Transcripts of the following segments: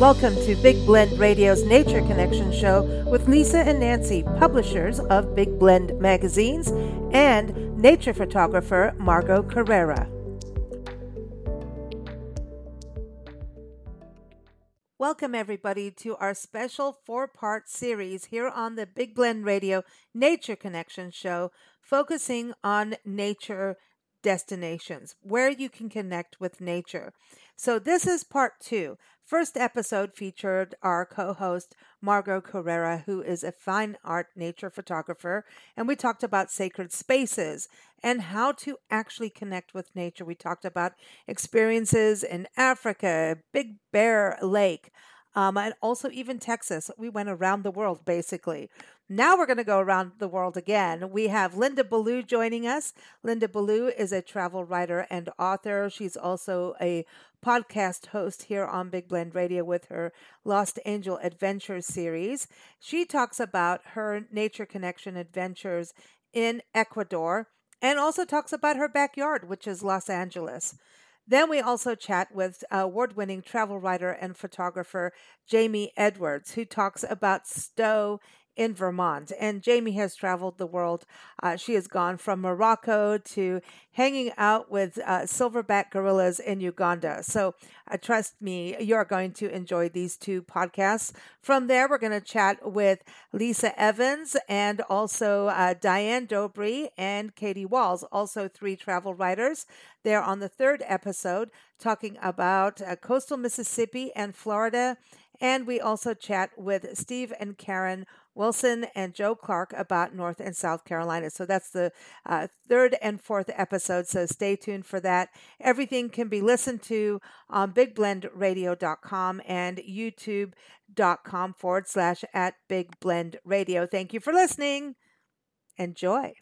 Welcome to Big Blend Radio's Nature Connection show with Lisa and Nancy, publishers of Big Blend magazines, and nature photographer Margot Carrera. Welcome, everybody, to our special four part series here on the Big Blend Radio Nature Connection show, focusing on nature destinations, where you can connect with nature. So, this is part two. First episode featured our co host, Margot Carrera, who is a fine art nature photographer. And we talked about sacred spaces and how to actually connect with nature. We talked about experiences in Africa, Big Bear Lake, um, and also even Texas. We went around the world basically. Now we're going to go around the world again. We have Linda Ballou joining us. Linda Ballou is a travel writer and author. She's also a podcast host here on Big Blend Radio with her Lost Angel Adventures series. She talks about her nature connection adventures in Ecuador and also talks about her backyard, which is Los Angeles. Then we also chat with award winning travel writer and photographer Jamie Edwards, who talks about Stowe in Vermont. And Jamie has traveled the world. Uh, she has gone from Morocco to hanging out with uh, silverback gorillas in Uganda. So uh, trust me, you're going to enjoy these two podcasts. From there, we're going to chat with Lisa Evans and also uh, Diane Dobry and Katie Walls, also three travel writers. They're on the third episode talking about uh, coastal Mississippi and Florida. And we also chat with Steve and Karen Wilson and Jo Clark about North and South Carolina. So that's the uh, third and fourth episode. So stay tuned for that. Everything can be listened to on bigblendradio.com and youtube.com forward slash at Big Blend Radio. Thank you for listening. Enjoy.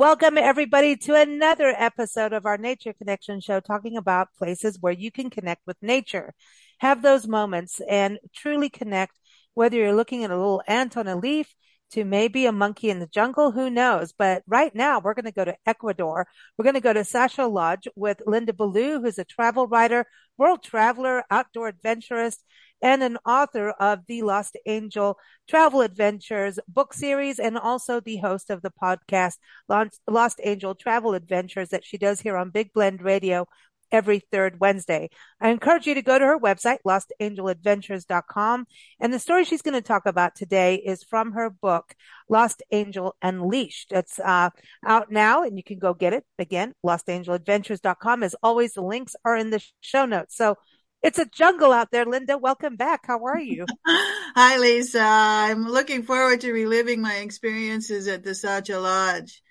Welcome, everybody, to another episode of our Nature Connection show, talking about places where you can connect with nature, have those moments, and truly connect. Whether you're looking at a little ant on a leaf to maybe a monkey in the jungle, who knows? But right now, we're going to go to Ecuador. We're going to go to Sacha Lodge with Linda Ballou, who's a travel writer, world traveler, outdoor adventurist, and an author of the Lost Angel Travel Adventures book series and also the host of the podcast Lost Angel Travel Adventures that she does here on Big Blend Radio every third Wednesday. I encourage you to go to her website, lostangeladventures.com. And the story she's going to talk about today is from her book, Lost Angel Unleashed. It's uh, out now and you can go get it. Again, lostangeladventures.com. As always, the links are in the show notes. So it's a jungle out there, Linda. Welcome back. How are you? Hi, Lisa. I'm looking forward to reliving my experiences at the Sacha Lodge.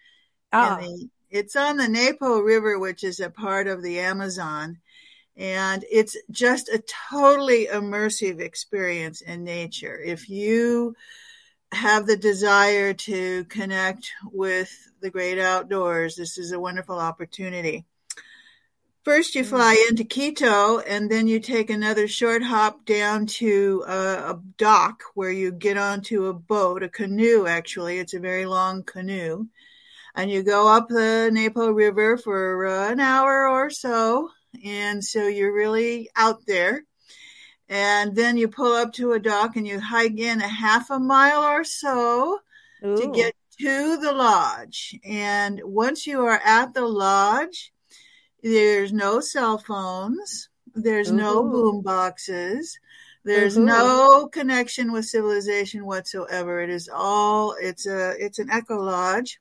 Oh. Ah. The, it's on the Napo River, which is a part of the Amazon. And it's just a totally immersive experience in nature. If you have the desire to connect with the great outdoors, this is a wonderful opportunity. First, you fly into Quito, and then you take another short hop down to a, a, dock where you get onto a boat, a canoe actually. It's a very long canoe. And you go up the Napo River for uh, an hour or so. And so you're really out there. And then you pull up to a dock and you hike in a half a mile or so Ooh. to get to the lodge. And once you are at the lodge, there's no cell phones. There's Ooh. no boom boxes. There's Ooh. no connection with civilization whatsoever. It is all, it's a, it's an eco lodge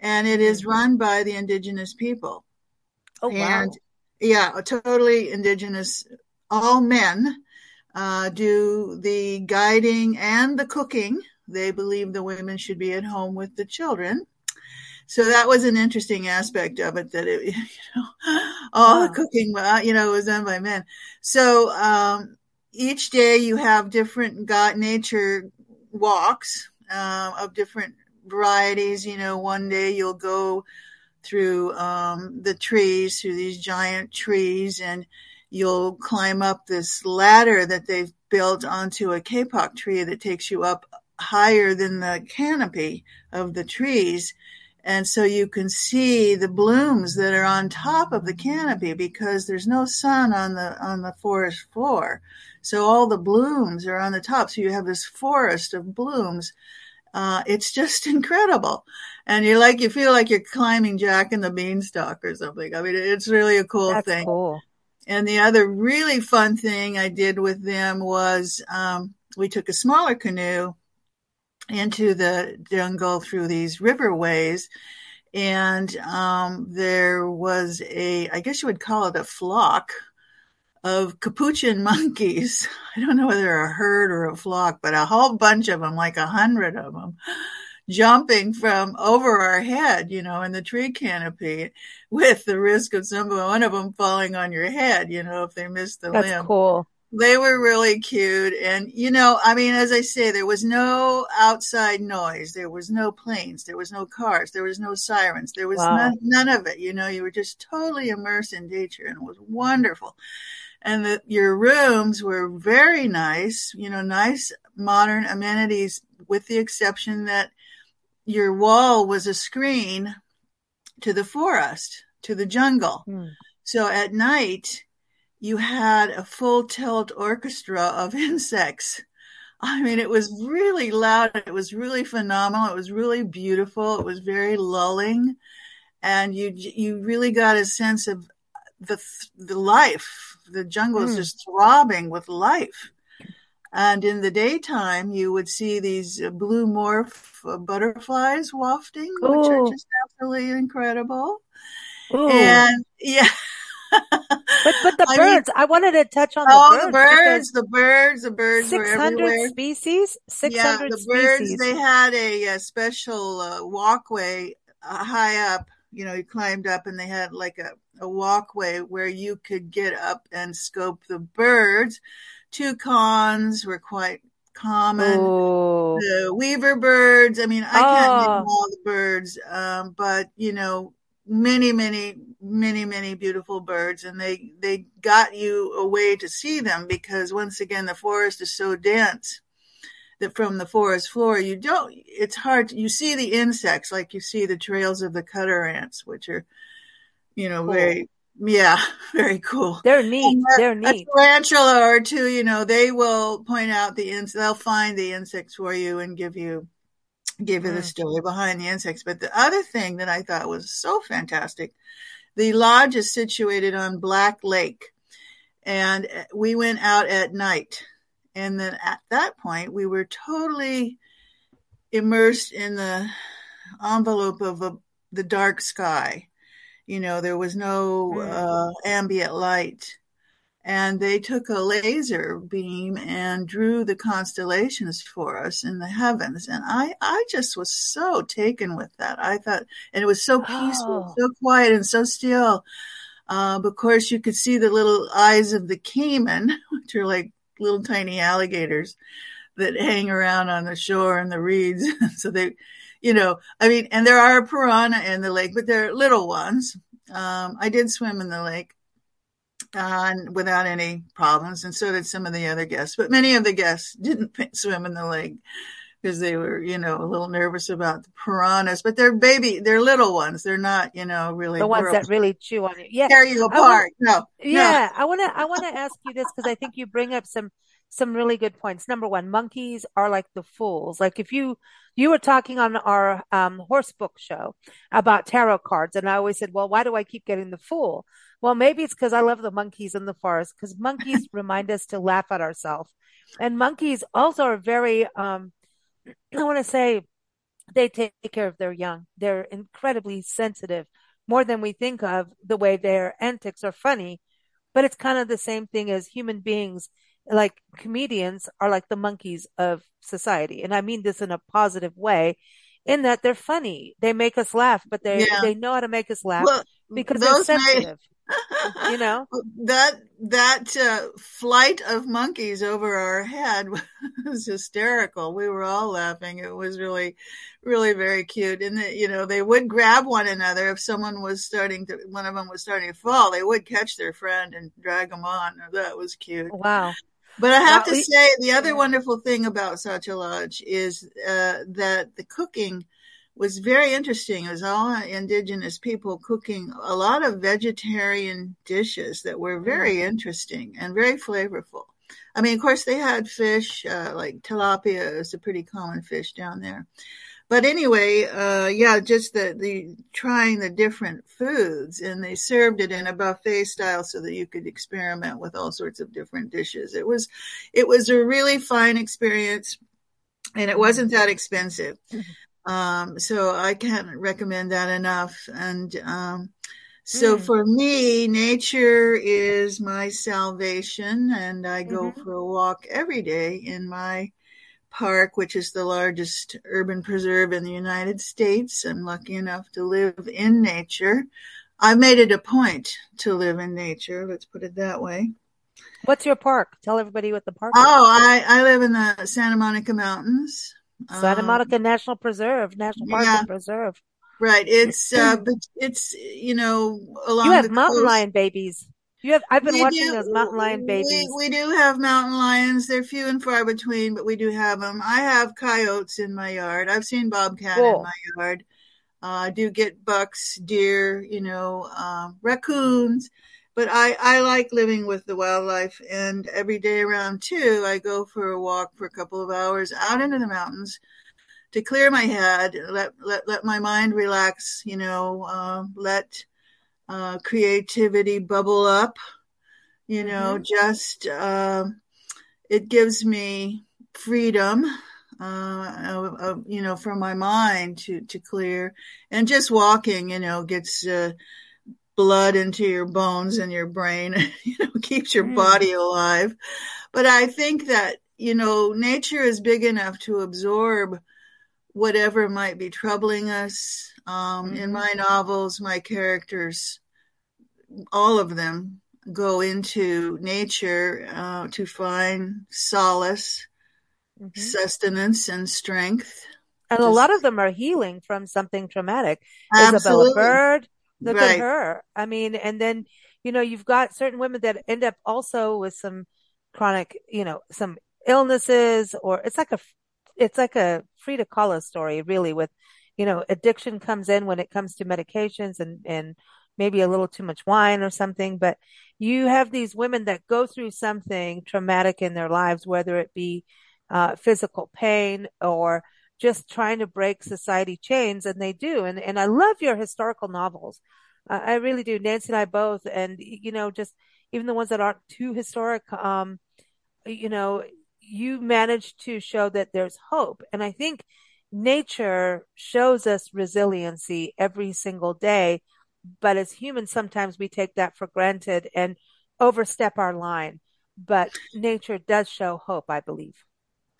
and it is mm-hmm. run by the indigenous people. Oh, wow. And yeah, totally indigenous, all men, uh, do the guiding and the cooking. They believe the women should be at home with the children so that was an interesting aspect of it that it, you know, all the cooking, you know, was done by men. So, um, each day you have different God nature walks, uh, of different varieties. You know, one day you'll go through, um, the trees, through these giant trees and you'll climb up this ladder that they've built onto a kapok tree that takes you up higher than the canopy of the trees. And so you can see the blooms that are on top of the canopy because there's no sun on the, on the forest floor. So all the blooms are on the top. So you have this forest of blooms. Uh, it's just incredible. And you like, you feel like you're climbing Jack and the Beanstalk or something. I mean, it's really a cool That's thing. Cool. And the other really fun thing I did with them was, um, we took a smaller canoe into the jungle through these riverways. And um, there was a, I guess you would call it a flock of capuchin monkeys. I don't know whether a herd or a flock, but a whole bunch of them, like a hundred of them, jumping from over our head, you know, in the tree canopy with the risk of some one of them falling on your head, you know, if they missed the That's limb. cool. They were really cute. And, you know, I mean, as I say, there was no outside noise. There was no planes. There was no cars. There was no sirens. There was Wow. none, none of it. You know, you were just totally immersed in nature and it was wonderful. And the, your rooms were very nice, you know, nice modern amenities with the exception that your wall was a screen to the forest, to the jungle. Hmm. So at night, you had a full tilt orchestra of insects. I mean, it was really loud. It was really phenomenal. It was really beautiful. It was very lulling. And you, you really got a sense of the, the life. The jungle is Mm. just throbbing with life. And in the daytime, you would see these uh, blue morph uh, butterflies wafting, which are just absolutely incredible. Ooh. And yeah. The I mean, birds, I wanted to touch on oh, the the birds. birds, the birds, the birds Six hundred species. 600 Yeah, hundred the birds, species. they had a, a special uh, walkway uh, high up. You know, you climbed up and they had like a, a walkway where you could get up and scope the birds. Toucans were quite common. Oh, the weaver birds. I mean, I can't name Oh. all the birds, um, but you know, many, many, many, many beautiful birds, and they they got you a way to see them because once again, the forest is so dense that from the forest floor, you don't. It's hard. You see the insects like you see the trails of the cutter ants, which are, you know, Cool. very yeah, very cool they're neat. And They're neat a tarantula or two, you know, they will point out the ins. They'll find the insects for you and give you give you the Mm. story behind the insects. But the other thing that I thought was so fantastic, the lodge is situated on Black Lake, and uh, we went out at night, and then at that point we were totally immersed in the envelope of a, the dark sky. You know, there was no Mm. uh, ambient light. And they took a laser beam and drew the constellations for us in the heavens. And I, I just was so taken with that. I thought, and it was so peaceful, Oh. so quiet and so still. Uh, of course, you could see the little eyes of the caiman, which are like little tiny alligators that hang around on the shore and the reeds. so they, you know, I mean, and there are piranha in the lake, but they're little ones. Um, I did swim in the lake uh, without any problems, and so did some of the other guests. But many of the guests didn't swim in the lake because they were, you know, a little nervous about the piranhas. But they're baby, they're little ones. They're not, you know, really The ones that really chew on you. Yeah. tear you apart. No, Yeah, I want to I want to ask you this because I think you bring up some some really good points. Number one, monkeys are like the fools. Like if you you were talking on our um, horse book show about tarot cards, and I always said, well, why do I keep getting the fool? Well, maybe it's because I love the monkeys in the forest because monkeys remind us to laugh at ourselves, and monkeys also are very um, I want to say they take care of their young. They're incredibly sensitive, more than we think of. The way their antics are funny but it's kind of the same thing as human beings like comedians are like the monkeys of society and i mean this in a positive way in that they're funny they make us laugh but they Yeah. they know how to make us laugh Well, because they're sensitive you know that that uh, flight of monkeys over our head was hysterical. We were all laughing. It was really, really very cute. And the, you know, they would grab one another if someone was starting to, one of them was starting to fall. They would catch their friend and drag them on. That was cute. wow But I have to say, the other wonderful thing about Sacha Lodge is uh, that the cooking was very interesting. It was all indigenous people cooking a lot of vegetarian dishes that were very mm. interesting and very flavorful. I mean, of course, they had fish uh, like tilapia is a pretty common fish down there. But anyway, uh, yeah, just the, the trying the different foods and they served it in a buffet style so that you could experiment with all sorts of different dishes. It was, it was a really fine experience and it wasn't that expensive. Um, so I can't recommend that enough. And, um, so mm. for me, nature is my salvation and I go mm-hmm. for a walk every day in my Park, which is the largest urban preserve in the United States. I'm lucky enough to live in nature. I've made it a point to live in nature. Let's put it that way. What's your park? Tell everybody what the park oh, is. Oh, I, I live in the Santa Monica Mountains. Santa um, Monica um, National Preserve, National Park yeah, and Preserve. Right. It's, uh, but it's, you know, along You have the mountain coast. lion babies. You have. I've been we watching do, those mountain lion babies. We, we do have mountain lions. They're few and far between, but we do have them. I have coyotes in my yard. I've seen bobcat cool. in my yard. Uh, I do get bucks, deer, you know, uh, raccoons. But I, I like living with the wildlife, and every day around two, I go for a walk for a couple of hours out into the mountains to clear my head, let let let my mind relax, you know, uh, let uh, creativity bubble up. You know, mm-hmm. just uh, it gives me freedom, uh, you know, for my mind to to clear, and just walking, you know, gets uh, blood into your bones and your brain, you know, keeps your mm. body alive. But I think that you know, nature is big enough to absorb whatever might be troubling us. Um, mm-hmm. In my novels, my characters, all of them, go into nature uh, to find solace, mm-hmm. sustenance, and strength. And Just, a lot of them are healing from something traumatic. Absolutely. Isabella Bird, look right. at her. I mean, and then, you know, you've got certain women that end up also with some chronic, you know, some illnesses or it's like a it's like a Frida Kahlo story, really, with, you know, addiction comes in when it comes to medications and, and maybe a little too much wine or something. But you have these women that go through something traumatic in their lives, whether it be uh, physical pain or just trying to break society chains, and they do. And and I love your historical novels. Uh, I really do. Nancy and I both, and you know, just even the ones that aren't too historic. Um, you know, you manage to show that there's hope. And I think nature shows us resiliency every single day. But as humans, sometimes we take that for granted and overstep our line. But nature does show hope, I believe.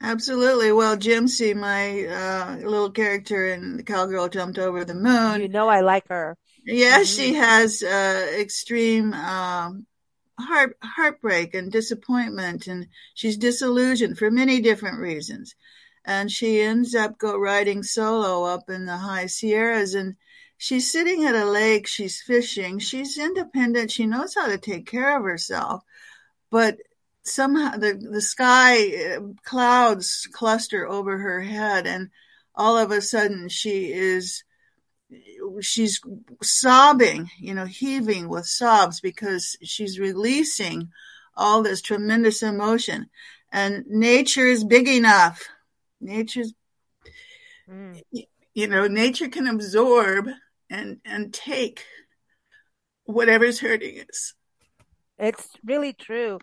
Absolutely. Well, Jimcy, my uh, little character in The Cowgirl Jumped Over the Moon. You know I like her. Yeah, mm-hmm. she has uh, extreme um, heart heartbreak and disappointment and she's disillusioned for many different reasons and she ends up go riding solo up in the high sierras and she's sitting at a lake she's fishing she's independent she knows how to take care of herself but somehow the the sky uh, clouds cluster over her head and all of a sudden she is she's sobbing, you know, heaving with sobs because she's releasing all this tremendous emotion. And nature is big enough. Nature's, mm. you know, nature can absorb and, and take whatever's hurting us. It's really true.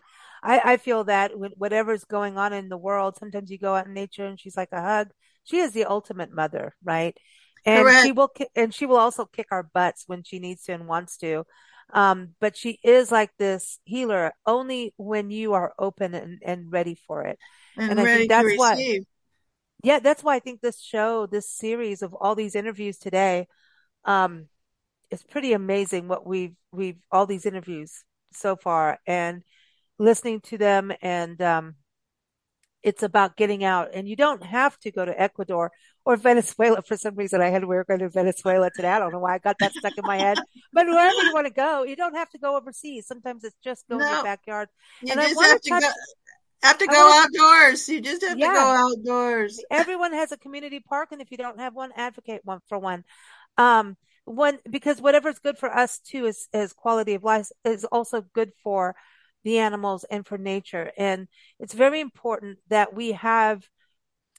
I, I feel that whatever's going on in the world, sometimes you go out in nature and she's like a hug. She is the ultimate mother, right? and Correct. she will and she will also kick our butts when she needs to and wants to um, but she is like this healer only when you are open and, and ready for it and, and i think that's why yeah that's why i think this show this series of all these interviews today um is pretty amazing what we've we've all these interviews so far and listening to them and um it's about getting out and you don't have to go to ecuador or Venezuela. For some reason, I had we were going to Venezuela today. I don't know why I got that stuck in my head. But wherever you want to go, you don't have to go overseas. Sometimes it's just go no, in your backyard. You and just I have to touch... go. have to go outdoors. You just have yeah. to go outdoors. Everyone has a community park, and if you don't have one, advocate one for one. Um, one because whatever's good for us too is, is quality of life is also good for the animals and for nature. And it's very important that we have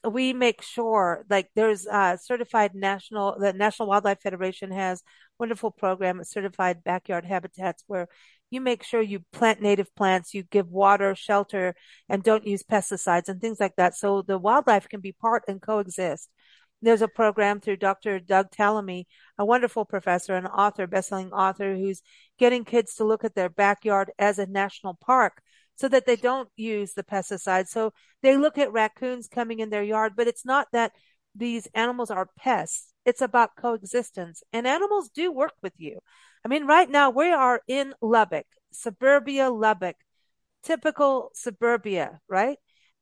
we make sure like there's a certified national the national wildlife federation has wonderful program certified backyard habitats where you make sure you plant native plants you give water shelter and don't use pesticides and things like that so the wildlife can be part and coexist there's a program through Dr. Doug Tallamy, a wonderful professor and author, bestselling author, who's getting kids to look at their backyard as a national park so that they don't use the pesticides. So they look at raccoons coming in their yard, but it's not that these animals are pests. It's about coexistence and animals do work with you. I mean, right now we are in Lubbock, suburbia Lubbock, typical suburbia, right?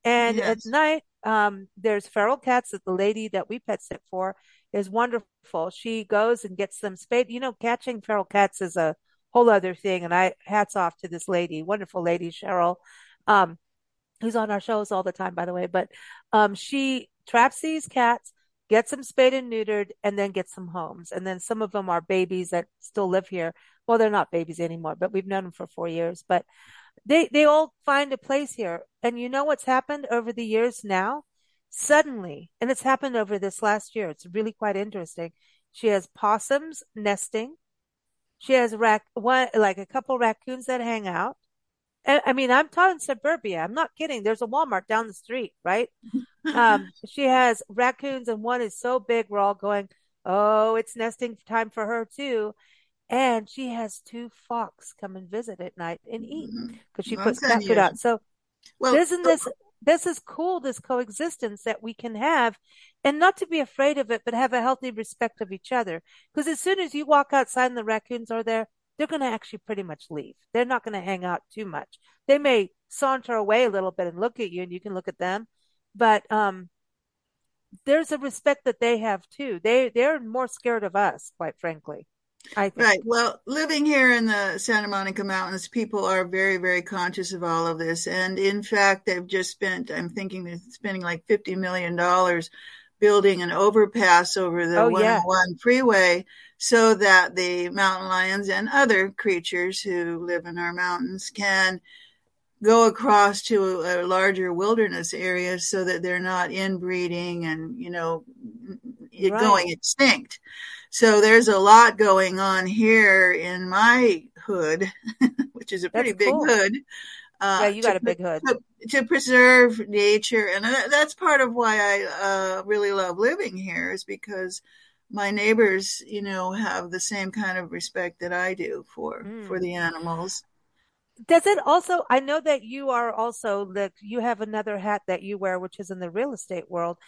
And yes. at night, um, there's feral cats that the lady that we pet sit for is wonderful. She goes and gets them spayed. You know, catching feral cats is a whole other thing. And I hats off to this lady, wonderful lady, Cheryl, um, who's on our shows all the time, by the way. But um, she traps these cats, gets them spayed and neutered, and then gets them homes. And then some of them are babies that still live here. Well, they're not babies anymore, but we've known them for four years. But they they all find a place here. And you know what's happened over the years now? Suddenly, and it's happened over this last year. It's really quite interesting. She has possums nesting. She has rac one like a couple raccoons that hang out. And I mean, I'm talking suburbia. I'm not kidding. There's a Walmart down the street, right? um, she has raccoons, and one is so big, we're all going, "Oh, it's nesting time for her too." And she has two fox come and visit at night and eat because mm-hmm. she puts cat food out. So, well, isn't this this is cool? This coexistence that we can have, and not to be afraid of it, but have a healthy respect of each other. Because as soon as you walk outside and the raccoons are there, they're going to actually pretty much leave. They're not going to hang out too much. They may saunter away a little bit and look at you, and you can look at them, but um, there's a respect that they have too. They they're more scared of us, quite frankly. Right. Well, living here in the Santa Monica Mountains, people are very, very conscious of all of this. And in fact, they've just spent, I'm thinking they're spending like $50 million building an overpass over the oh, 101 yeah. Oh freeway so that the mountain lions and other creatures who live in our mountains can go across to a, a larger wilderness area so that they're not inbreeding and, you know, right. going extinct. So there's a lot going on here in my hood, which is a pretty that's big cool. hood. Uh, yeah, you got to, a big hood. To, to, preserve nature. And that's part of why I uh, really love living here is because my neighbors, you know, have the same kind of respect that I do for, mm. for the animals. Does it also, I know that you are also, that you have another hat that you wear, which is in the real estate world.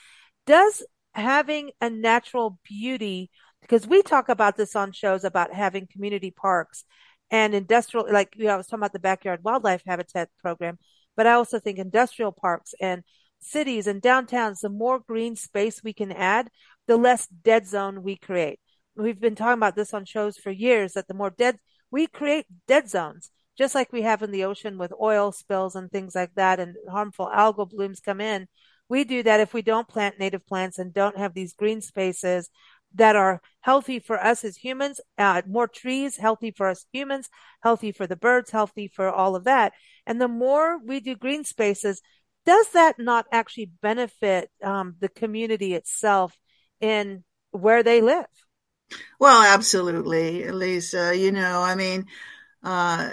Does having a natural beauty because we talk about this on shows about having community parks and industrial, like, you know, I was talking about the backyard wildlife habitat program, but I also think industrial parks and cities and downtowns, the more green space we can add, the less dead zone we create. We've been talking about this on shows for years that the more dead, we create dead zones, just like we have in the ocean with oil spills and things like that and harmful algal blooms come in. We do that if we don't plant native plants and don't have these green spaces that are healthy for us as humans, uh, more trees, healthy for us humans, healthy for the birds, healthy for all of that. And the more we do green spaces, does that not actually benefit um, the community itself in where they live? Well, absolutely, Lisa. You know, I mean, uh,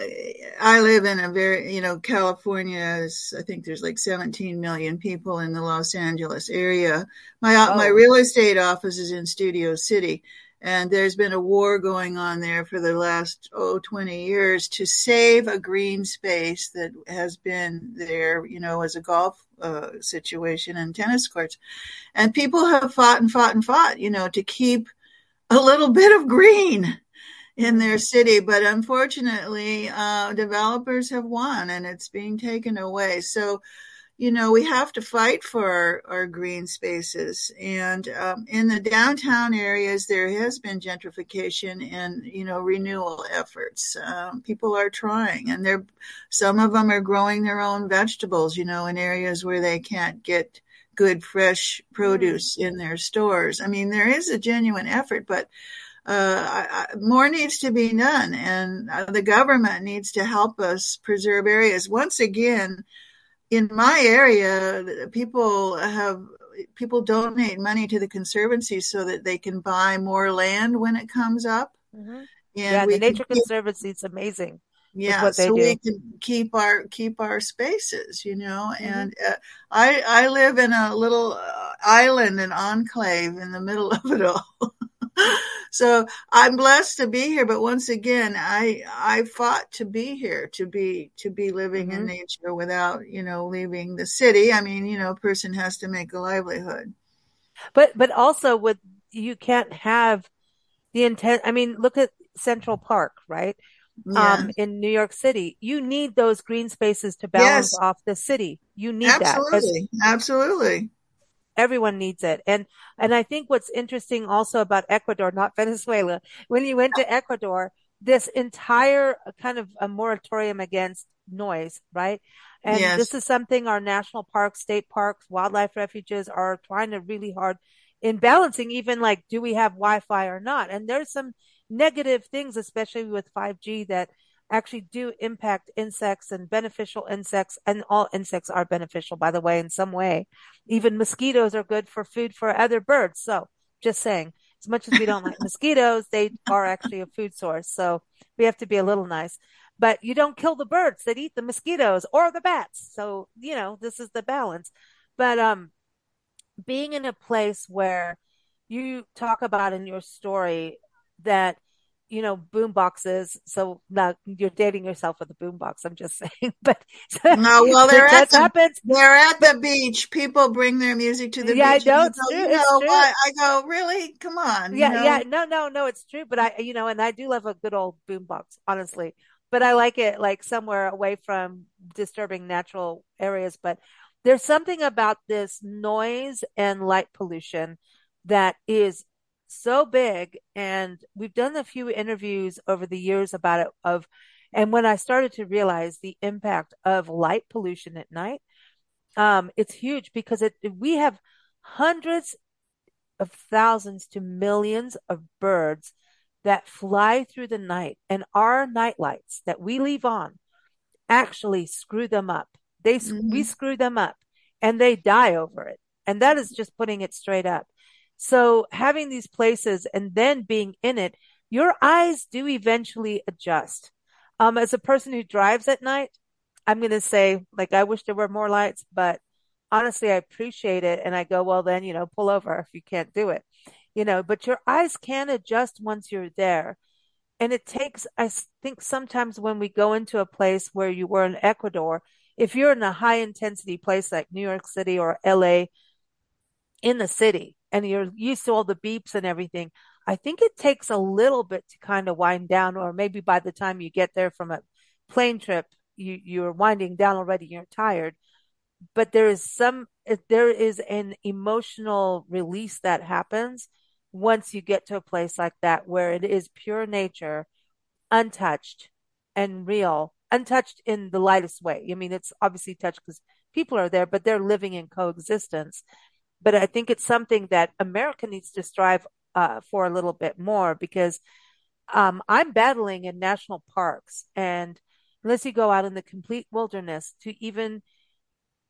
I live in a very, you know, California is, I think there's like 17 million people in the Los Angeles area. My, oh. my real estate office is in Studio City and there's been a war going on there for the last, oh, 20 years to save a green space that has been there, you know, as a golf uh, situation and tennis courts. And people have fought and fought and fought, you know, to keep a little bit of green in their city, but unfortunately, uh, developers have won and it's being taken away. So, you know, we have to fight for our, our green spaces. And um, in the downtown areas, there has been gentrification and, you know, renewal efforts. Um, people are trying, and they're some of them are growing their own vegetables, you know, in areas where they can't get good fresh produce mm. in their stores. I mean, there is a genuine effort, but uh, more needs to be done, and uh, the government needs to help us preserve areas. Once again, in my area, people have people donate money to the conservancy so that they can buy more land when it comes up. Mm-hmm. yeah, the Nature Conservancy is amazing. Yeah, so do. we can keep our keep our spaces, you know. Mm-hmm. And uh, I I live in a little uh, island, an enclave in the middle of it all. so I'm blessed to be here, but once again, I I fought to be here, to be to be living mm-hmm. in nature without you know leaving the city. I mean, you know, a person has to make a livelihood. But but also with you can't have the intent. I mean, look at Central Park, right? Yeah. Um, in New York City, you need those green spaces to balance yes. off the city. You need absolutely. that. Absolutely, absolutely everyone needs it. And, and I think what's interesting also about Ecuador, not Venezuela, when you went to Ecuador, this entire uh, kind of a moratorium against noise, right? And yes. this is something our national parks, state parks, wildlife refuges are trying to really hard in balancing even like, do we have Wi-Fi or not? And there's some negative things, especially with 5G that actually do impact insects and beneficial insects and all insects are beneficial by the way in some way. Even mosquitoes are good for food for other birds. So just saying as much as we don't like mosquitoes they are actually a food source. So we have to be a little nice. But you don't kill the birds that eat the mosquitoes or the bats. So you know this is the balance. But um being in a place where you talk about in your story that you know, boom boxes. So now you're dating yourself with a boom box. I'm just saying, but no, well, they're at the, happens. They're at the beach. People bring their music to the yeah, beach. Yeah, I know. It's true. You know, it's true. I, I go, really? Come on. Yeah, you know? yeah. No, no, no. It's true. But I, you know, and I do love a good old boom box, honestly. But I like it like somewhere away from disturbing natural areas. But there's something about this noise and light pollution that is so big and we've done a few interviews over the years about it of and when I started to realize the impact of light pollution at night, um, it's huge because it, we have hundreds of thousands to millions of birds that fly through the night and our night lights that we leave on actually screw them up. They, mm-hmm. we screw them up and they die over it. And that is just putting it straight up. So having these places and then being in it, your eyes do eventually adjust. Um, as a person who drives at night, I'm going to say, like, I wish there were more lights, but honestly, I appreciate it. And I go, well, then, you know, pull over if you can't do it, you know, but your eyes can adjust once you're there. And it takes, I think sometimes when we go into a place where you were in Ecuador, if you're in a high intensity place like New York City or LA in the city, and you're used to all the beeps and everything, I think it takes a little bit to kind of wind down, or maybe by the time you get there from a plane trip, you, you're winding down already, you're tired. But there is some, there is an emotional release that happens once you get to a place like that where it is pure nature, untouched and real, untouched in the lightest way. I mean, it's obviously touched because people are there, but they're living in coexistence. But I think it's something that America needs to strive uh, for a little bit more because um, I'm battling in national parks, and unless you go out in the complete wilderness to even,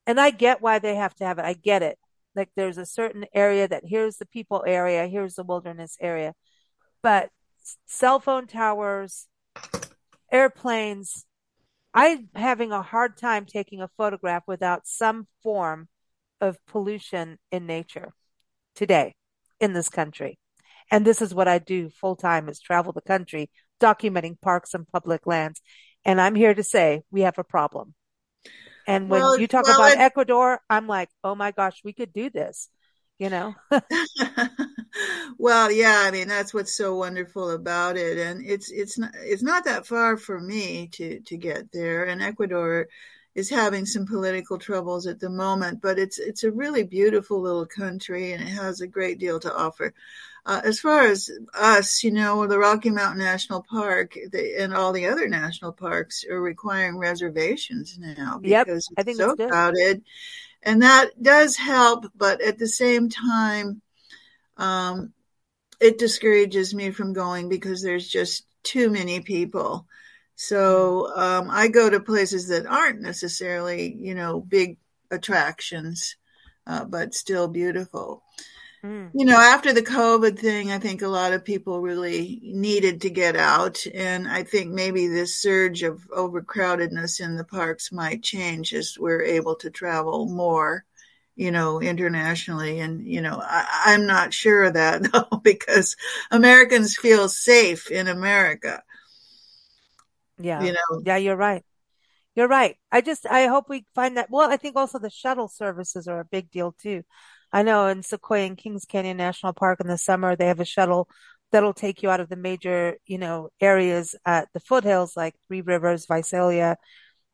and I get why they have to have it. I get it. Like there's a certain area that here's the people area, here's the wilderness area, but cell phone towers, airplanes. I'm having a hard time taking a photograph without some form of pollution in nature today in this country. And this is what I do full time is travel the country documenting parks and public lands. And I'm here to say we have a problem. And when well, you talk well, about Ecuador, I'm like, oh my gosh, we could do this, you know? well, yeah, I mean, that's what's so wonderful about it. And it's, it's not, it's not that far for me to, to get there. And Ecuador is having some political troubles at the moment, but it's it's a really beautiful little country and it has a great deal to offer. Uh, as far as us, you know, the Rocky Mountain National Park the, and all the other national parks are requiring reservations now because yep, it's so crowded, and that does help. But at the same time, um, it discourages me from going because there's just too many people. So um, I go to places that aren't necessarily, you know, big attractions, uh, but still beautiful. Mm. You know, after the COVID thing, I think a lot of people really needed to get out. And I think maybe this surge of overcrowdedness in the parks might change as we're able to travel more, you know, internationally. And, you know, I, I'm not sure of that though, because Americans feel safe in America. Yeah. You know, yeah, you're right. You're right. I just, I hope we find that. Well, I think also the shuttle services are a big deal too. I know in Sequoia and Kings Canyon National Park in the summer, they have a shuttle that'll take you out of the major, you know, areas at the foothills like Three Rivers, Visalia,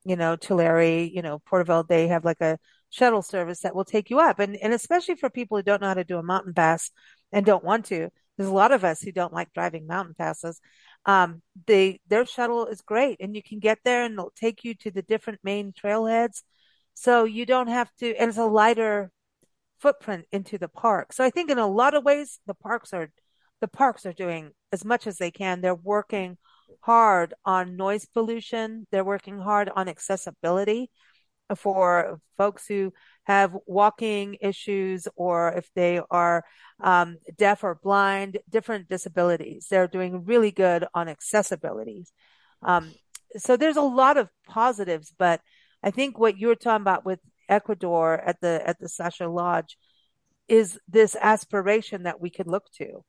you know, Tulare, you know, Porterville. They have like a shuttle service that will take you up. And, and especially for people who don't know how to do a mountain pass and don't want to, there's a lot of us who don't like driving mountain passes um, they their shuttle is great, and you can get there, and they'll take you to the different main trailheads, so you don't have to. And it's a lighter footprint into the park. So I think in a lot of ways, the parks are the parks are doing as much as they can. They're working hard on noise pollution. They're working hard on accessibility for folks who have walking issues or if they are um, deaf or blind, different disabilities. They're doing really good on accessibility. Um, so there's a lot of positives, but I think what you're talking about with Ecuador at the at the Sacha Lodge is this aspiration that we could look to,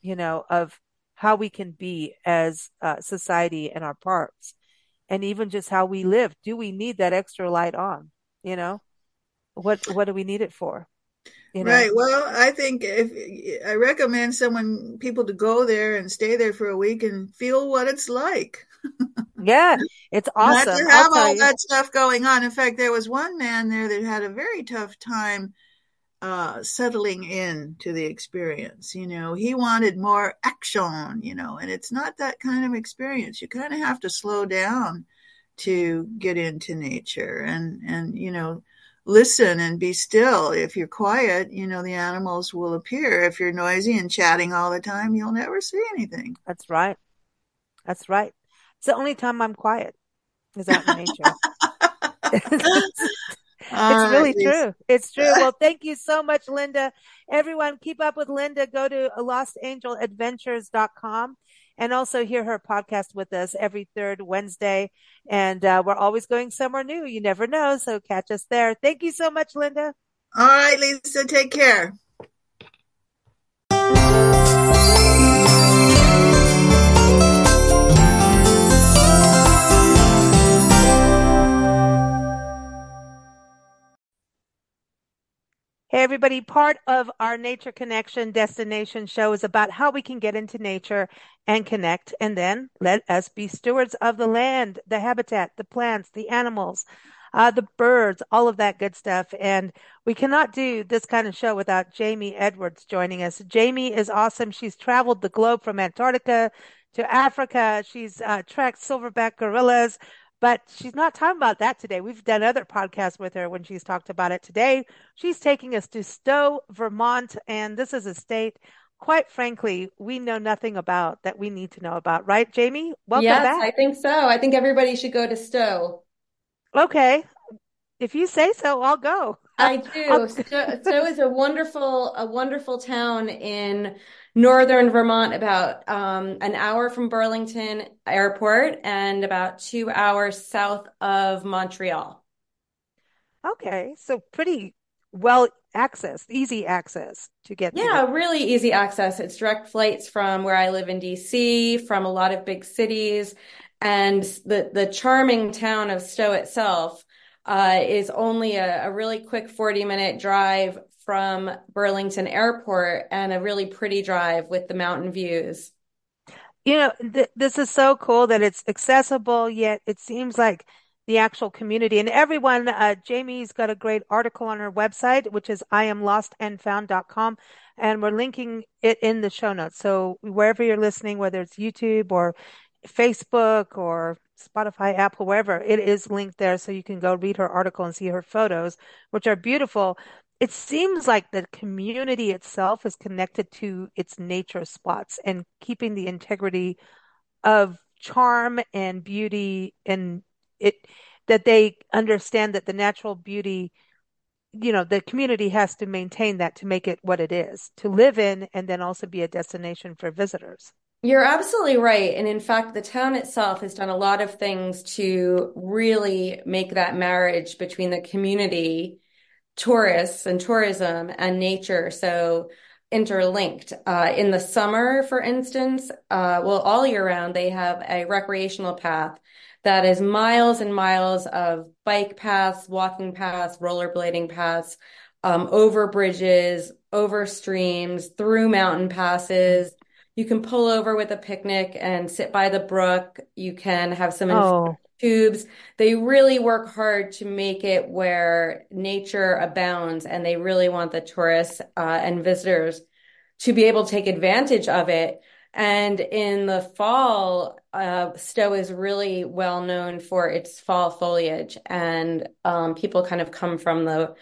you know, of how we can be as society in our parks and even just how we live. Do we need that extra light on? You know, what what do we need it for? You know? Right. Well, I think if I recommend someone people to go there and stay there for a week and feel what it's like. yeah, it's awesome. Not to have all you. that stuff going on. In fact, there was one man there that had a very tough time uh, settling in to the experience. You know, he wanted more action, you know, and it's not that kind of experience. You kind of have to slow down to get into nature and, and, you know, listen and be still. If you're quiet, you know, the animals will appear. If you're noisy and chatting all the time, you'll never see anything. That's right. That's right. It's the only time I'm quiet is out in nature. it's really true. It's true. Well, thank you so much, Linda. Everyone, keep up with Linda. Go to lostangeladventures.com and also hear her podcast with us every third Wednesday. And uh, we're always going somewhere new. You never know. So catch us there. Thank you so much, Linda. All right, Lisa. Take care. Hey, everybody. Part of our Nature Connection destination show is about how we can get into nature and connect, and then let us be stewards of the land, the habitat, the plants, the animals, uh, the birds, all of that good stuff. And we cannot do this kind of show without Jamie Edwards joining us. Jamie is awesome. She's traveled the globe from Antarctica to Africa. She's uh, tracked silverback gorillas, but she's not talking about that today. We've done other podcasts with her when she's talked about it. Today, she's taking us to Stowe, Vermont, and this is a state, quite frankly, we know nothing about that we need to know about, right, Jamie? Welcome back. yes, back. I think so. I think everybody should go to Stowe. Okay. If you say so, I'll go. I do. Stowe is a wonderful, a wonderful town in northern Vermont, about um, an hour from Burlington Airport and about two hours south of Montreal. Okay, so pretty well access, easy access to get. There. Yeah, to really easy access. It's direct flights from where I live in DC, from a lot of big cities, and the the charming town of Stowe itself uh, is only a, a really quick forty minute drive from Burlington Airport and a really pretty drive with the mountain views. You know, th- this is so cool that it's accessible, yet it seems like the actual community. And everyone, uh, Jamie's got a great article on her website, which is iamlostandfound.com. And we're linking it in the show notes. So wherever you're listening, whether it's YouTube or Facebook or Spotify, Apple, wherever, it is linked there. So you can go read her article and see her photos, which are beautiful. It seems like the community itself is connected to its nature spots and keeping the integrity of charm and beauty and it that they understand that the natural beauty you know the community has to maintain that to make it what it is to live in and then also be a destination for visitors. You're absolutely right. And in fact the town itself has done a lot of things to really make that marriage between the community tourists and tourism and nature so interlinked. Uh, in the summer, for instance, uh, well, all year round, they have a recreational path that is miles and miles of bike paths, walking paths, rollerblading paths, um, over bridges, over streams, through mountain passes. You can pull over with a picnic and sit by the brook. You can have some oh. Tubes. They really work hard to make it where nature abounds, and they really want the tourists uh, and visitors to be able to take advantage of it. And in the fall, uh, Stowe is really well known for its fall foliage, and um, people kind of come from the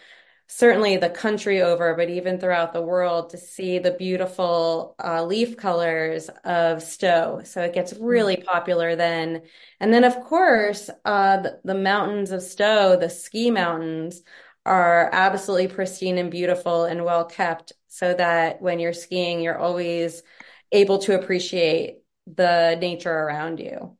certainly the country over, but even throughout the world to see the beautiful uh, leaf colors of Stowe. So it gets really mm. popular then. And then, of course, uh, the, the mountains of Stowe, the ski mountains, are absolutely pristine and beautiful and well kept so that when you're skiing, you're always able to appreciate the nature around you.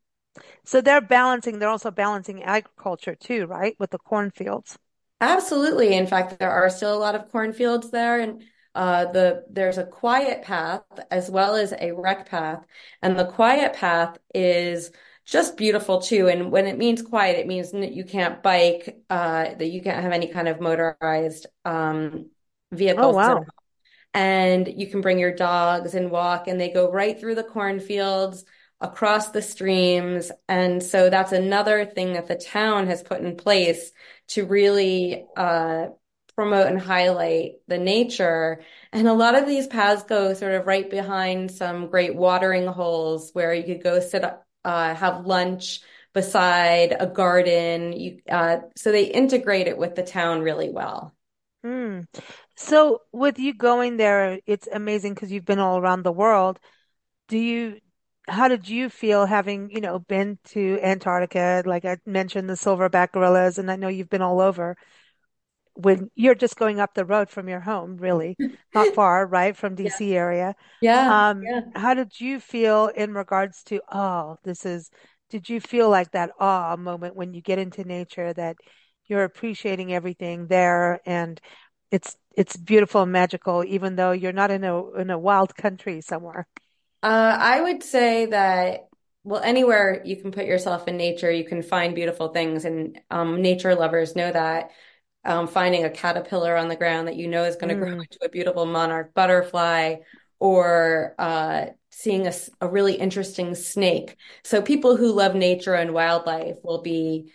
So they're balancing, they're also balancing agriculture too, right? With the cornfields. Absolutely. In fact, there are still a lot of cornfields there and uh, the there's a quiet path as well as a rec path, and the quiet path is just beautiful too. And when it means quiet, it means that you can't bike, uh, that you can't have any kind of motorized um, vehicles. Oh, wow. And you can bring your dogs and walk, and they go right through the cornfields, across the streams. And so that's another thing that the town has put in place to really uh, promote and highlight the nature. And a lot of these paths go sort of right behind some great watering holes where you could go sit, uh, have lunch beside a garden. You, uh, so they integrate it with the town really well. Mm. So with you going there, it's amazing because you've been all around the world. Do you how did you feel having, you know, been to Antarctica? Like I mentioned the silverback gorillas, and I know you've been all over. When you're just going up the road from your home, really, not far, right, from DC yeah. area. Yeah, um, yeah. How did you feel in regards to, oh, this is, did you feel like that awe moment when you get into nature that you're appreciating everything there and it's it's beautiful and magical, even though you're not in a in a wild country somewhere? Uh, I would say that, well, anywhere you can put yourself in nature, you can find beautiful things. And um, nature lovers know that. Um, finding a caterpillar on the ground that you know is going to mm. grow into a beautiful monarch butterfly or uh, seeing a, a really interesting snake. So people who love nature and wildlife will be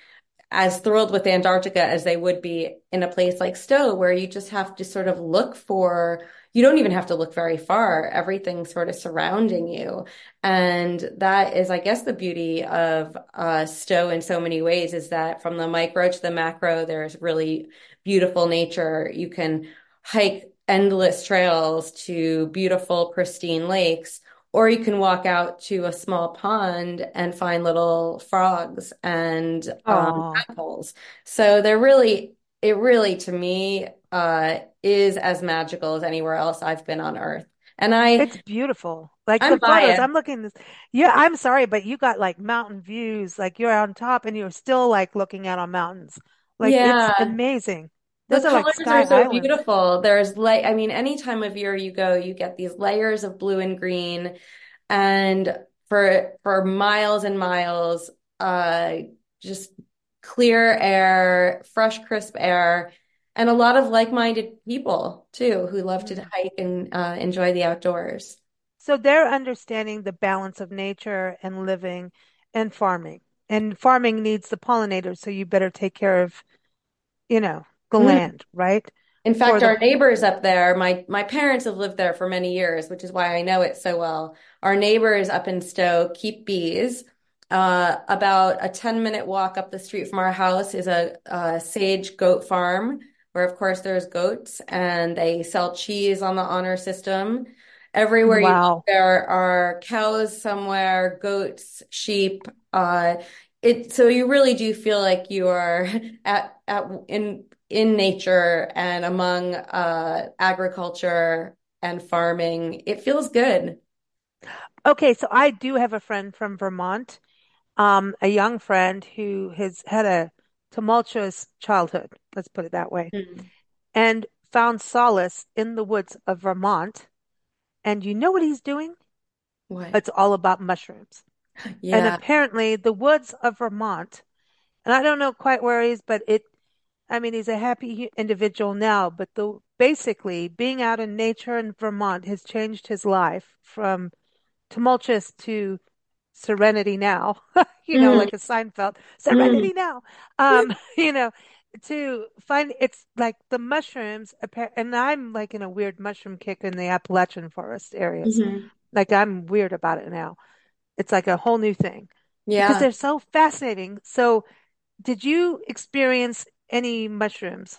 as thrilled with Antarctica as they would be in a place like Stowe, where you just have to sort of look for you don't even have to look very far. Everything's sort of surrounding you. And that is, I guess, the beauty of uh, Stowe in so many ways is that from the micro to the macro, there's really beautiful nature. You can hike endless trails to beautiful, pristine lakes, or you can walk out to a small pond and find little frogs and um, apples. So they're really, it really, to me, uh, is as magical as anywhere else I've been on Earth. And I, it's beautiful. Like I'm the photos, biased. I'm looking this. Yeah, I'm sorry, but you got like mountain views. Like you're on top, and you're still like looking out on mountains. Like yeah. it's amazing. Those the are colors like are so Island. beautiful. There's like, I mean, any time of year you go, you get these layers of blue and green, and for for miles and miles, uh, just clear air, fresh, crisp air and a lot of like-minded people too who love to mm-hmm. hike and uh, enjoy the outdoors. So they're understanding the balance of nature and living and farming and farming needs the pollinators, so you better take care of, you know, the mm. land, right? In fact, the- our neighbors up there, my my parents have lived there for many years, which is why I know it so well. Our neighbors up in Stowe keep bees. Uh, about a 10 minute walk up the street from our house is a, a sage goat farm where of course there's goats and they sell cheese on the honor system. Everywhere wow. look, there are cows somewhere, goats, sheep. Uh, it so you really do feel like you are at at in in nature and among uh, agriculture and farming. It feels good. Okay, so I do have a friend from Vermont, um, a young friend who has had a tumultuous childhood, let's put it that way, mm. and found solace in the woods of Vermont. And you know what he's doing? What? It's all about mushrooms. Yeah. And apparently the woods of Vermont, and I don't know quite where he is, but it, I mean, he's a happy individual now, but the, basically being out in nature in Vermont has changed his life from tumultuous to serenity now, you know, mm. like a Seinfeld, serenity mm. now. Um, you know, to find it's like the mushrooms, and I'm like in a weird mushroom kick in the Appalachian forest areas. Mm-hmm. Like I'm weird about it now. It's like a whole new thing. Yeah. Because they're so fascinating. So, did you experience any mushrooms?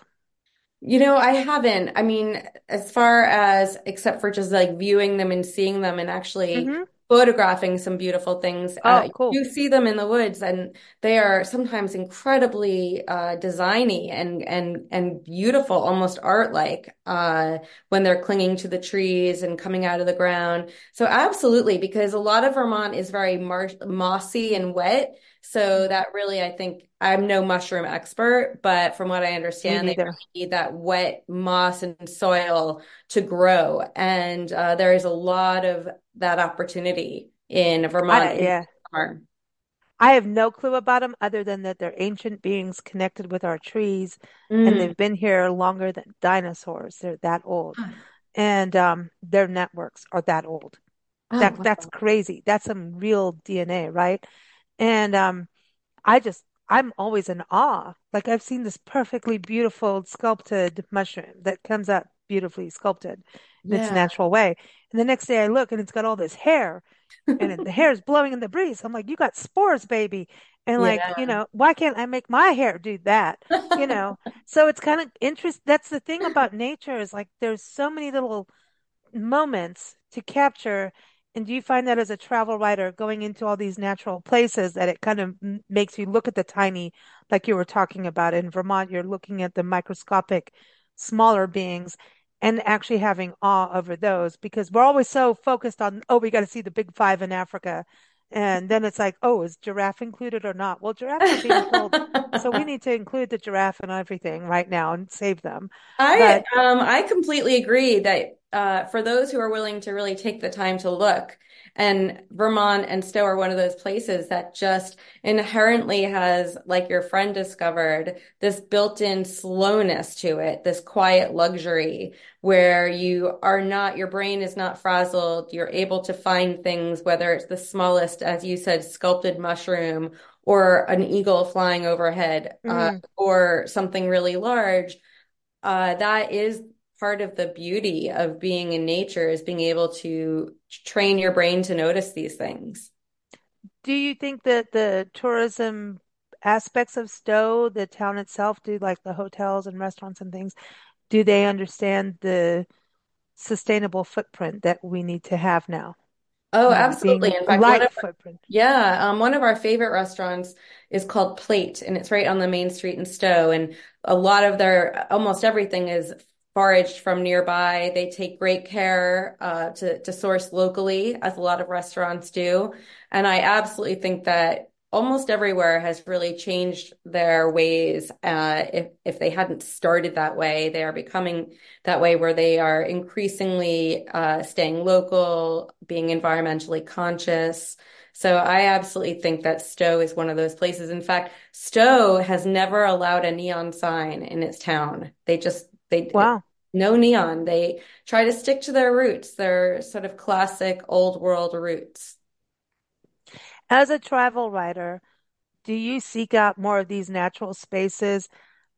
You know, I haven't. I mean, as far as except for just like viewing them and seeing them and actually mm-hmm photographing some beautiful things. Oh, uh, cool. You see them in the woods, and they are sometimes incredibly uh, designy and and and beautiful, almost art-like uh, when they're clinging to the trees and coming out of the ground. So absolutely, because a lot of Vermont is very mar- mossy and wet. So that really, I think, I'm no mushroom expert, but from what I understand, they need that wet moss and soil to grow. And uh, there is a lot of that opportunity in Vermont. I, yeah. I have no clue about them other than that they're ancient beings connected with our trees mm. and they've been here longer than dinosaurs. They're that old. And um, their networks are that old. Oh, that wow. that's crazy. That's some real DNA, right? And um, I just I'm always in awe. Like I've seen this perfectly beautiful sculpted mushroom that comes out beautifully sculpted in yeah. its natural way. And the next day I look and it's got all this hair and the hair is blowing in the breeze. I'm like, you got spores, baby. And like, yeah. you know, why can't I make my hair do that? You know, so it's kind of interest. That's the thing about nature is like, there's so many little moments to capture and do you find that as a travel writer going into all these natural places that it kind of makes you look at the tiny, like you were talking about in Vermont, you're looking at the microscopic, smaller beings and actually having awe over those because we're always so focused on, oh, we got to see the big five in Africa. And then it's like, oh, is giraffe included or not? Well, giraffes are being killed, so we need to include the giraffe in everything right now and save them. I but, um I completely agree that uh, for those who are willing to really take the time to look. And Vermont and Stowe are one of those places that just inherently has, like your friend discovered, this built in slowness to it, this quiet luxury where you are not, your brain is not frazzled. You're able to find things, whether it's the smallest, as you said, sculpted mushroom or an eagle flying overhead mm. uh, mm-hmm. or something really large. Uh, that is part of the beauty of being in nature is being able to train your brain to notice these things. Do you think that the tourism aspects of Stowe, the town itself, do like the hotels and restaurants and things, do they understand the sustainable footprint that we need to have now? Oh, absolutely. In fact, one of, footprint. yeah, um, one of our favorite restaurants is called Plate, and it's right on the main street in Stowe. And a lot of their, almost everything is foraged from nearby. They take great care uh, to to source locally, as a lot of restaurants do. And I absolutely think that almost everywhere has really changed their ways. Uh, if if they hadn't started that way, they are becoming that way, where they are increasingly uh, staying local, being environmentally conscious. So I absolutely think that Stowe is one of those places. In fact, Stowe has never allowed a neon sign in its town. They just they wow. No neon. They try to stick to their roots, their sort of classic old world roots. As a travel writer, do you seek out more of these natural spaces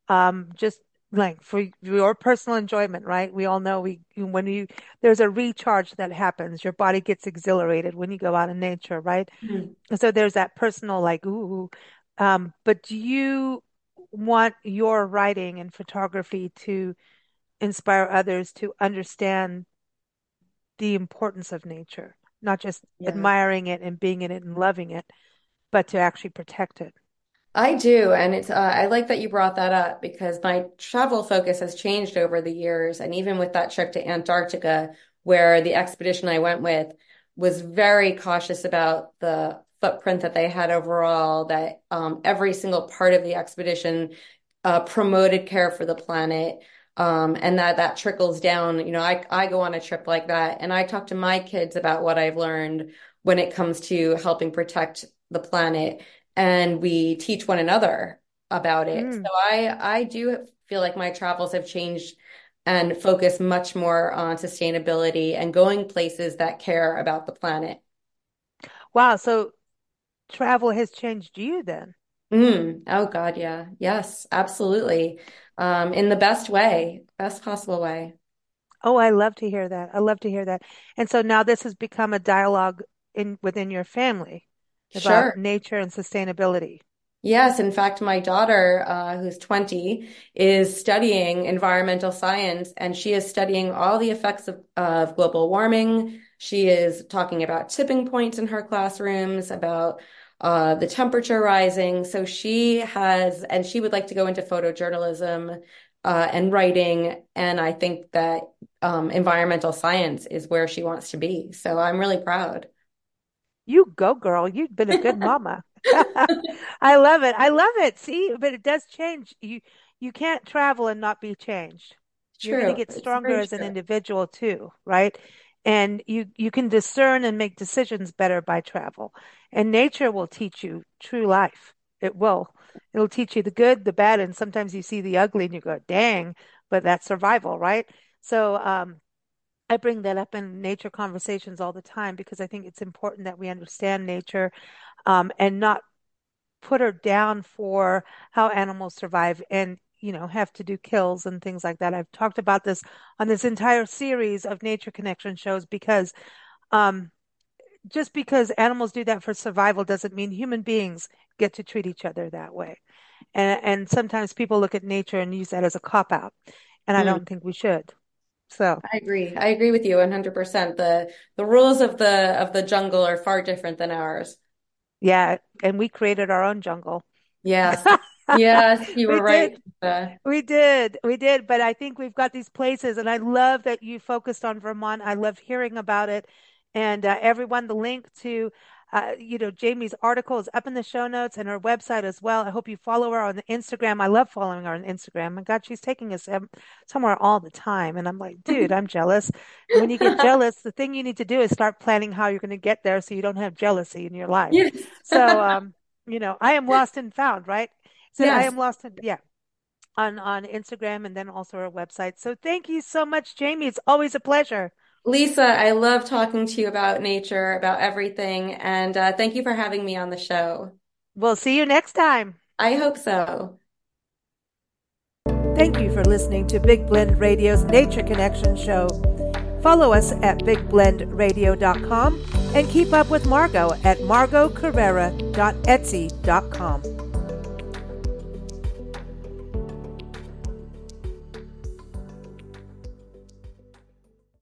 um, just like for your personal enjoyment, right? We all know we when you there's a recharge that happens. Your body gets exhilarated when you go out in nature, right? Mm-hmm. So there's that personal like ooh. Um, but do you want your writing and photography to inspire others to understand the importance of nature, not just yeah. admiring it and being in it and loving it, but to actually protect it? I do. And it's, uh, I like that you brought that up because my travel focus has changed over the years. And even with that trip to Antarctica, where the expedition I went with was very cautious about the footprint that they had overall, that um, every single part of the expedition uh, promoted care for the planet. Um, and that that trickles down. You know, I I go on a trip like that, and I talk to my kids about what I've learned when it comes to helping protect the planet and we teach one another about it. Mm. So I I do feel like my travels have changed and focus much more on sustainability and going places that care about the planet. Wow, so travel has changed you then. Mm. Oh God, yeah. Yes, absolutely. Um, in the best way, best possible way. Oh, I love to hear that. I love to hear that. And so now this has become a dialogue in within your family about sure. nature and sustainability. Yes, in fact, my daughter, uh, who's 20, is studying environmental science and she is studying all the effects of, of global warming. She is talking about tipping points in her classrooms, about uh, the temperature rising. So she has, and she would like to go into photojournalism uh, and writing. And I think that um, environmental science is where she wants to be. So I'm really proud. You go, girl. You've been a good mama. I love it. I love it. See, but it does change. You you can't travel and not be changed. True. You're going to get stronger as an individual too, right? And you you can discern and make decisions better by travel. And nature will teach you true life. It will. It'll teach you the good, the bad, and sometimes you see the ugly and you go, "Dang!" But that's survival, right? So, um, I bring that up in nature conversations all the time because I think it's important that we understand nature um, and not put her down for how animals survive and you know have to do kills and things like that. I've talked about this on this entire series of nature connection shows because um, just because animals do that for survival doesn't mean human beings get to treat each other that way. And and sometimes people look at nature and use that as a cop out, and I mm. don't think we should. So I agree. I agree with you 100%. The the rules of the of the jungle are far different than ours. Yeah, and we created our own jungle. Yes. yes, you were we right. Did. We did. We did, but I think we've got these places and I love that you focused on Vermont. I love hearing about it. And uh, everyone, the link to uh, you know, Jamie's article is up in the show notes and her website as well. I hope you follow her on Instagram. I love following her on Instagram. My God, she's taking us somewhere all the time. And I'm like, dude, I'm jealous. And when you get jealous, the thing you need to do is start planning how you're going to get there so you don't have jealousy in your life. Yes. so, um, you know, I am lost and found, right? So yes. I am lost and yeah. On on Instagram and then also our website. So thank you so much, Jamie. It's always a pleasure. Lisa, I love talking to you about nature, about everything. And uh, thank you for having me on the show. We'll see you next time. I hope so. Thank you for listening to Big Blend Radio's Nature Connection show. Follow us at bigblendradio.com and keep up with Margot at margotcarrera.etsy.com.